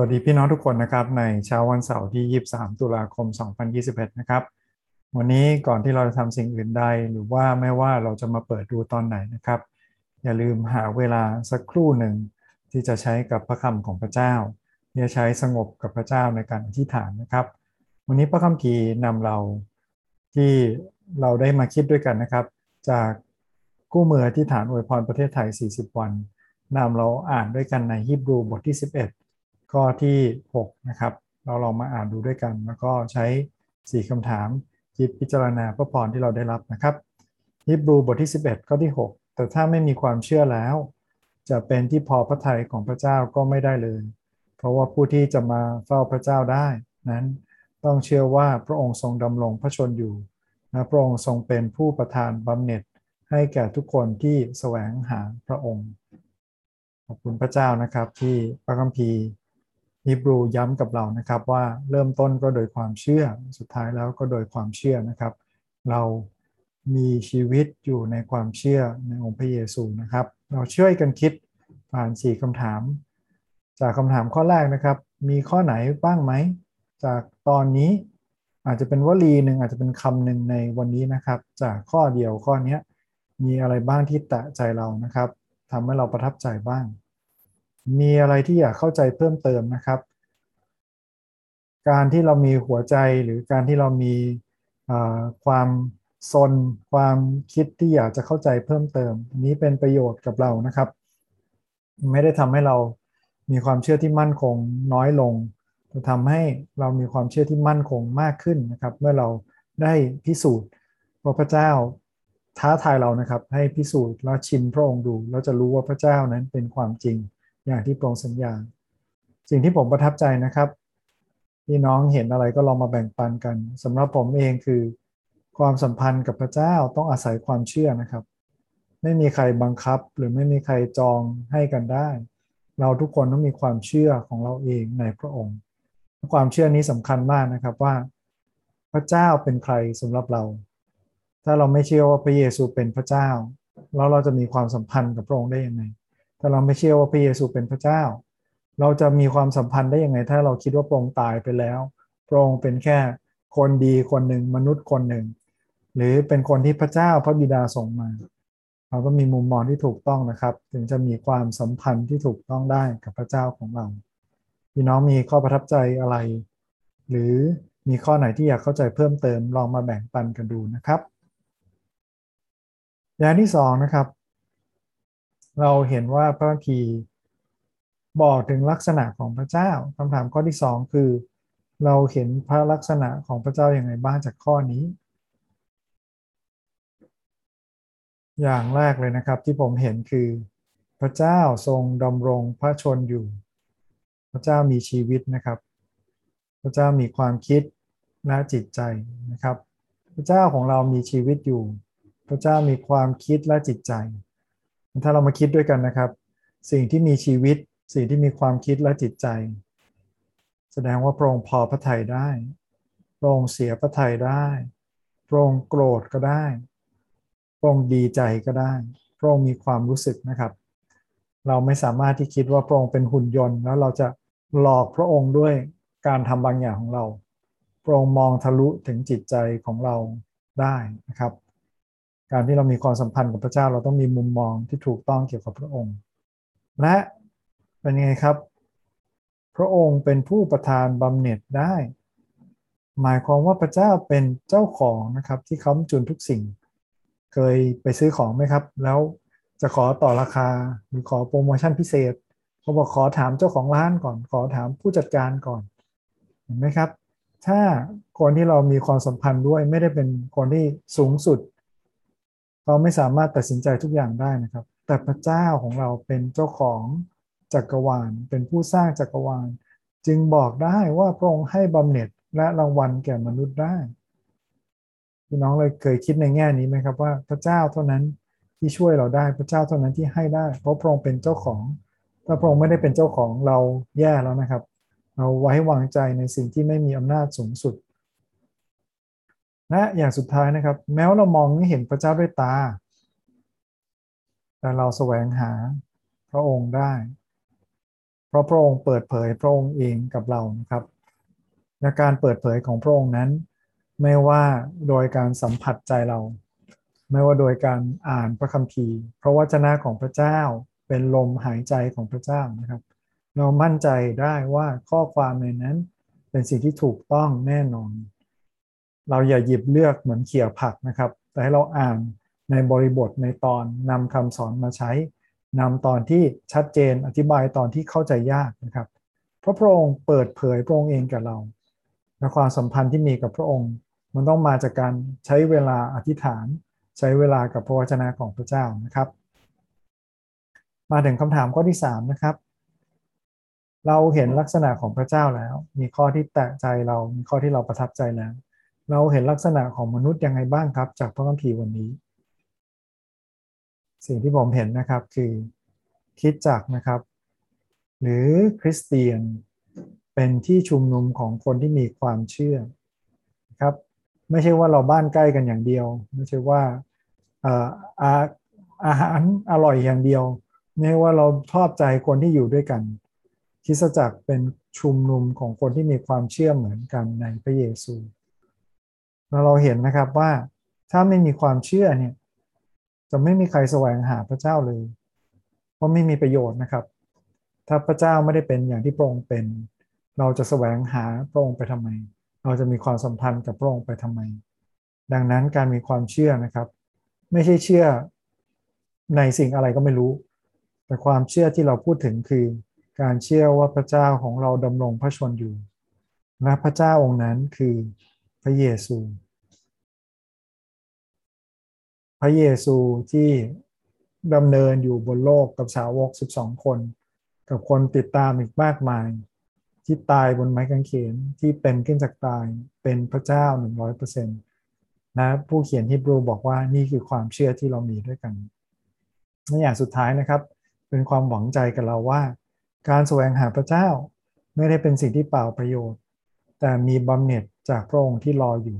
วัสดีพี่น้องทุกคนนะครับ ในเช้าวันเสาร์ที่ 23 ตุลาคม 2021 นะครับ วันนี้ก่อนที่เราจะทำสิ่งอื่นใด หรือว่าไม่ว่าเราจะมาเปิดดูตอนไหนนะครับ อย่าลืมหาเวลาสักครู่หนึ่งที่จะใช้กับพระคำของพระเจ้าที่จะใช้สงบกับพระเจ้าในการอธิษฐานนะครับ วันนี้พระคัมภีร์นำเราที่เราได้มาคิดด้วยกันนะครับ จากกู้มืออธิษฐานอวยพรประเทศไทย 40 วันนำเราอ่านด้วยกันในฮีบรูบทที่ 11 ข้อที่ 6 นะครับ เราลองมาอ่านดูด้วยกัน แล้วก็ใช้ 4คำถาม คิดพิจารณาพระพรที่เราได้รับนะครับฮิบรูบทที่ 11 ข้อที่ 6 แต่ถ้าไม่มีความเชื่อแล้ว จะเป็นที่พอพระทัยของพระเจ้าก็ไม่ได้เลย เพราะว่าผู้ที่จะมาเฝ้าพระเจ้าได้ นั้นต้องเชื่อว่าพระองค์ทรงดำรงพระชนอยู่และพระองค์ทรงเป็นผู้ประทานบำเหน็จให้แก่ทุกคนที่แสวงหาพระองค์ขอบคุณพระเจ้านะครับที่พระคัมภีร์ ฮีบรูย้ำกับเรานะครับว่าเริ่มต้นก็โดยความเชื่อ สุดท้ายแล้วก็โดยความเชื่อนะครับ เรามีชีวิตอยู่ในความเชื่อในองค์พระเยซูนะครับ เราช่วยกันคิดผ่าน 4คำถาม จากคำถามข้อแรกนะครับ มีข้อไหนบ้างไหม จากตอนนี้อาจจะเป็นวลีหนึ่งอาจจะเป็นคำหนึ่งในวันนี้นะครับ จากข้อเดียวข้อนี้มีอะไรบ้างที่แตะใจเรานะครับทำให้เราประทับใจบ้าง มีอะไรที่อยากเข้าใจเพิ่มเติมนะครับ การที่เรามีหัวใจหรือการที่เรามีความซนความคิดที่อยากจะเข้าใจเพิ่มเติม นี้เป็นประโยชน์กับเรานะครับ ไม่ได้ทำให้เรามีความเชื่อที่มั่นคงน้อยลงจะทำให้เรามีความเชื่อที่มั่นคงมากขึ้นนะครับ เมื่อเราได้พิสูจน์ว่าพระเจ้าท้าทายเรานะครับ ให้พิสูจน์แล้วชิมพระองค์ดูเราจะรู้ว่าพระเจ้านั้นเป็นความจริง อย่างที่โปร่งสัญญา สิ่งที่ผมประทับใจนะครับพี่น้องเห็นอะไรก็ลองมาแบ่งปันกันสำหรับผมเองคือ ความสัมพันธ์กับพระเจ้าต้องอาศัยความเชื่อนะครับ ไม่มีใครบังคับหรือไม่มีใครจองให้กันได้ เราทุกคนต้องมีความเชื่อของเราเองในพระองค์ ความเชื่อนี้สำคัญมากนะครับว่า พระเจ้าเป็นใครสำหรับเรา ถ้าเราไม่เชื่อว่าพระเยซูเป็นพระเจ้า แล้วเราจะมีความสัมพันธ์กับพระองค์ได้ยังไง ถ้าเราไม่เชื่อว่าพระเยซูเป็นพระเจ้า เราจะมีความสัมพันธ์ได้ยังไง ถ้าเราคิดว่าพระองค์ตายไปแล้วพระองค์เป็นแค่คนดีคนหนึ่งมนุษย์คนหนึ่ง หรือเป็นคนที่พระเจ้าพระบิดาส่งมา เราก็มีมุมมองที่ถูกต้องนะครับ ถึงจะมีความสัมพันธ์ที่ถูกต้องได้กับพระเจ้าของเราพี่น้องมีข้อประทับใจอะไร หรือมีข้อไหนที่อยากเข้าใจเพิ่มเติมลองมาแบ่งปันกันดูนะครับอย่างที่สองนะครับ เราเห็นว่าพระคัมภีร์บอกถึงลักษณะของพระเจ้าคำถามข้อที่สองคือ เราเห็นพระลักษณะของพระเจ้าอย่างไรบ้างจากข้อนี้ อย่างแรกเลยนะครับที่ผมเห็นคือพระเจ้าทรงดำรงพระชนอยู่ พระเจ้ามีชีวิตนะครับ พระเจ้ามีความคิดและจิตใจนะครับ พระเจ้าของเรามีชีวิตอยู่ พระเจ้ามีความคิดและจิตใจ ถ้าเรามาคิดด้วยกันนะครับ สิ่งที่มีชีวิต สิ่งที่มีความคิดและจิตใจ แสดงว่าพระองค์พอพระทัยได้พระองค์เสียพระทัยได้พระองค์โกรธก็ได้พระองค์ดีใจก็ได้พระองค์มีความรู้สึกนะครับ เราไม่สามารถที่คิดว่าพระองค์เป็นหุ่นยนต์ แล้วเราจะหลอกพระองค์ด้วยการทำบางอย่างของเรา พระองค์มองทะลุถึงจิตใจของเราได้นะครับ การที่เรามีความสัมพันธ์กับพระเจ้า เราต้องมีมุมมองที่ถูกต้องเกี่ยวกับพระองค์ และเป็นยังไงครับ พระองค์เป็นผู้ประทานบำเหน็จได้ หมายความว่าพระเจ้าเป็นเจ้าของนะครับที่ค้ำจุนทุกสิ่ง เคยไปซื้อของไหมครับ แล้วจะขอต่อราคาหรือขอโปรโมชั่นพิเศษเขาบอกขอถามเจ้าของร้านก่อน ขอถามผู้จัดการก่อนเห็นไหมครับ ถ้าคนที่เรามีความสัมพันธ์ด้วยไม่ได้เป็นคนที่สูงสุด เราไม่สามารถตัดสินใจทุกอย่างได้นะครับ แต่พระเจ้าของเราเป็นเจ้าของจักรวาล เป็นผู้สร้างจักรวาล จึงบอกได้ว่าพระองค์ให้บำเหน็จและรางวัลแก่มนุษย์ได้พี่น้องเลยเคยคิดในแง่นี้ไหมครับว่าพระเจ้าเท่านั้นที่ช่วยเราได้พระเจ้าเท่านั้นที่ให้ได้ เพราะพระองค์เป็นเจ้าของ ถ้าพระองค์ไม่ได้เป็นเจ้าของเราแย่แล้วนะครับ เราไว้วางใจในสิ่งที่ไม่มีอำนาจสูงสุด และอย่างสุดท้ายนะครับ แม้ว่าเรามองไม่เห็นพระเจ้าด้วยตา แต่เราแสวงหาพระองค์ได้ เพราะพระองค์เปิดเผยพระองค์เองกับเรานะครับ และการเปิดเผยของพระองค์นั้น ไม่ว่าโดยการสัมผัสใจเรา ไม่ว่าโดยการอ่านพระคัมภีร์พระวจนะของพระเจ้าเป็นลมหายใจของพระเจ้านะครับ เรามั่นใจได้ว่าข้อความในนั้นเป็นสิ่งที่ถูกต้องแน่นอน เราอย่าหยิบเลือกเหมือนเขี่ยผักนะครับ แต่ให้เราอ่านในบริบทในตอนนำคำสอนมาใช้นำตอนที่ชัดเจนอธิบายตอนที่เข้าใจยากนะครับ เพราะพระองค์เปิดเผยพระองค์เองกับเราและความสัมพันธ์ที่มีกับพระองค์ มันต้องมาจากการใช้เวลาอธิษฐาน ใช้เวลากับพระวจนะของพระเจ้านะครับ มาถึงคำถามข้อที่3นะครับเราเห็นลักษณะของพระเจ้าแล้ว มีข้อที่แตะใจเรา มีข้อที่เราประทับใจแล้ว เราเห็นลักษณะของมนุษย์ยังไงบ้างครับ จากพระคัมภีร์วันนี้ สิ่งที่ผมเห็นนะครับคือคิดจักนะครับ หรือคริสเตียนเป็นที่ชุมนุมของคนที่มีความเชื่อครับไม่ใช่ว่าเราบ้านใกล้กันอย่างเดียว ไม่ใช่ว่าอาอาหารอร่อยอย่างเดียวไม่ใช่ว่าเราชอบใจคนที่อยู่ด้วยกันคริสตจักรเป็นชุมนุมของคนที่มีความเชื่อเหมือนกันในพระเยซู เราเห็นนะครับว่าถ้าไม่มีความเชื่อเนี่ย จะไม่มีใครแสวงหาพระเจ้าเลย เพราะไม่มีประโยชน์นะครับ ถ้าพระเจ้าไม่ได้เป็นอย่างที่พระองค์เป็น เราจะแสวงหาพระองค์ไปทำไม เราจะมีความสัมพันธ์กับพระองค์ไปทำไม ดังนั้นการมีความเชื่อนะครับ ไม่ใช่เชื่อในสิ่งอะไรก็ไม่รู้ แต่ความเชื่อที่เราพูดถึงคือ การเชื่อว่าพระเจ้าของเราดำรงพระชนอยู่และพระเจ้าองค์นั้นคือ พระเยซู พระเยซูที่ดำเนินอยู่บนโลกกับสาวก 12 คน กับคนติดตามอีกมากมาย ที่ตายบนไม้กางเขนที่เป็นขึ้นจากตายเป็นพระเจ้า 100%นะผู้เขียนฮิบรูบอกว่านี่คือความเชื่อที่เรามีด้วยกันในอย่างสุดท้ายนะครับ เป็นความหวังใจกับเราว่า การแสวงหาพระเจ้าไม่ได้เป็นสิ่งที่เปล่าประโยชน์ แต่มีบำเหน็จ จากพระองค์ที่รออยู่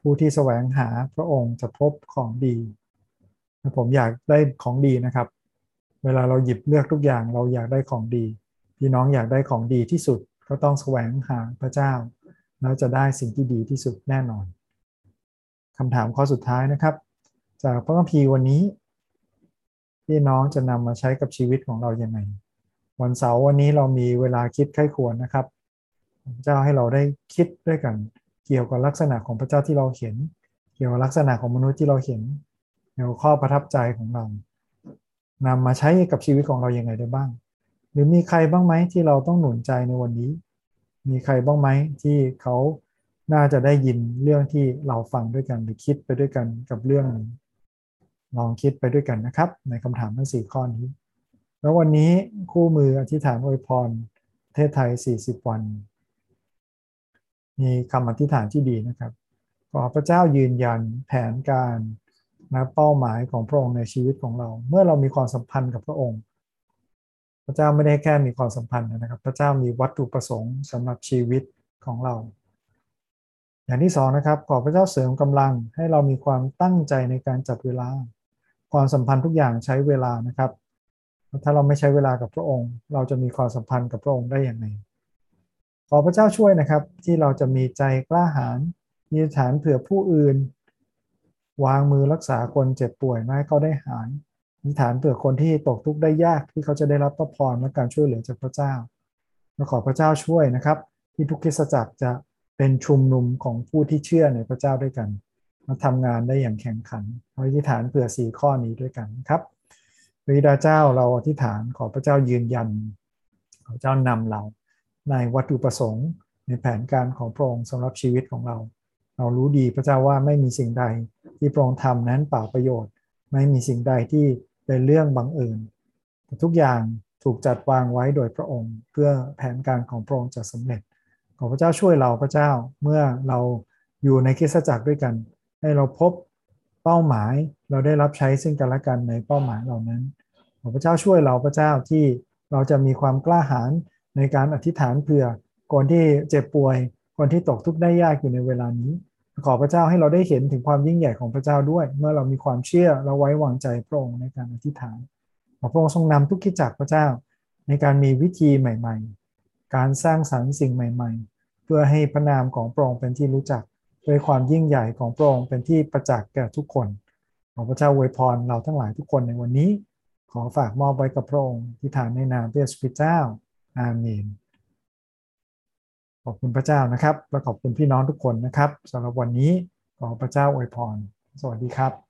ผู้ที่แสวงหาพระองค์จะพบของดีผมอยากได้ของดีนะครับ เวลาเราหยิบเลือกทุกอย่างเราอยากได้ของดี พี่น้องอยากได้ของดีที่สุดก็ต้องแสวงหาพระเจ้า แล้วจะได้สิ่งที่ดีที่สุดแน่นอนคำถามข้อสุดท้ายนะครับ จากพระคัมภีร์วันนี้พี่น้องจะนำมาใช้กับชีวิตของเราอย่างไรวันเสาร์วันนี้เรามีเวลาคิดไข้ควรนะครับ เจ้าให้เราได้คิดด้วยกัน เกี่ยวกับลักษณะของพระเจ้าที่เราเห็น เกี่ยวกับลักษณะของมนุษย์ที่เราเห็นเกี่ยวกับข้อประทับใจของเรานำมาใช้กับชีวิตของเราอย่างไรได้บ้าง หรือมีใครบ้างไหมที่เราต้องหนุนใจในวันนี้ มีใครบ้างไหมที่เขาน่าจะได้ยินเรื่องที่เราฟังด้วยกันหรือคิดไปด้วยกันกับเรื่องลองคิดไปด้วยกันนะครับ ในคำถามทั้งสี่ข้อนี้ แล้ววันนี้คู่มืออธิษฐานอวยพรประเทศไทย 40 วัน มีคำอธิษฐานที่ดีนะครับขอพระเจ้ายืนยันแผนการนะเป้าหมายของพระองค์ในชีวิตของเรา เมื่อเรามีความสัมพันธ์กับพระองค์ พระเจ้าไม่ได้แค่มีความสัมพันธ์นะครับ พระเจ้ามีวัตถุประสงค์สำหรับชีวิตของเรา อย่างที่สองนะครับขอพระเจ้าเสริมกำลังให้เรามีความตั้งใจในการจัดเวลา ความสัมพันธ์ทุกอย่างใช้เวลานะครับ ถ้าเราไม่ใช้เวลากับพระองค์ เราจะมีความสัมพันธ์กับพระองค์ได้อย่างไร ขอพระเจ้าช่วยนะครับ ที่เราจะมีใจกล้าหาญมีฐานเผื่อผู้อื่น วางมือรักษาคนเจ็บป่วยไม่เขาได้หายมีฐานเผื่อคนที่ตกทุกข์ได้ยากที่เขาจะได้รับพระพรและการช่วยเหลือจากพระเจ้าและขอพระเจ้าช่วยนะครับ ที่ทุกคิสจักรจะเป็นชุมนุมของผู้ที่เชื่อในพระเจ้าด้วยกันมาทำงานได้อย่างแข่งขันเราอธิษฐานเผื่อสี่ข้อนี้ด้วยกันครับพระดาเจ้าเราอธิษฐานขอพระเจ้ายืนยันขอเจ้านำเรา ในวัตถุประสงค์ ในแผนการของพระองค์สำหรับชีวิตของเรา เรารู้ดีพระเจ้าว่าไม่มีสิ่งใดที่พระองค์ทำนั้นเปล่าประโยชน์ ไม่มีสิ่งใดที่เป็นเรื่องบังเอิญทุกอย่างถูกจัดวางไว้โดยพระองค์ เพื่อแผนการของพระองค์จะสำเร็จ ขอพระเจ้าช่วยเราพระเจ้าเมื่อเราอยู่ในคริสตจักรด้วยกัน ให้เราพบเป้าหมายเราได้รับใช้ซึ่งกันและกันในเป้าหมายเหล่านั้นขอพระเจ้าช่วยเราพระเจ้าที่เราจะมีความกล้าหาญ ในการอธิษฐานเผื่อคนที่เจ็บป่วย คนที่ตกทุกข์ได้ยากอยู่ในเวลานี้ขอพระเจ้าให้เราได้เห็นถึงความยิ่งใหญ่ของพระเจ้าด้วย เมื่อเรามีความเชื่อและไว้วางใจพระองค์ในการอธิษฐานขอพระองค์ทรงนำทุกขิจักพระเจ้า ในการมีวิธีใหม่ ๆ การสร้างสรรค์สิ่งใหม่ ๆ เพื่อให้พระนามของพระองค์เป็นที่รู้จักด้วยความยิ่งใหญ่ของพระองค์เป็นที่ประจักษ์แก่ทุกคน ขอพระเจ้าอวยพรเราทั้งหลายทุกคนในวันนี้ ขอฝากมอบไว้กับพระองค์ที่ฐานในนามพระเยซูคริสต์เจ้า อาเมน ขอบคุณพระเจ้านะครับ และขอบคุณพี่น้องทุกคนนะครับสำหรับวันนี้ขอพระเจ้าอวยพร สวัสดีครับ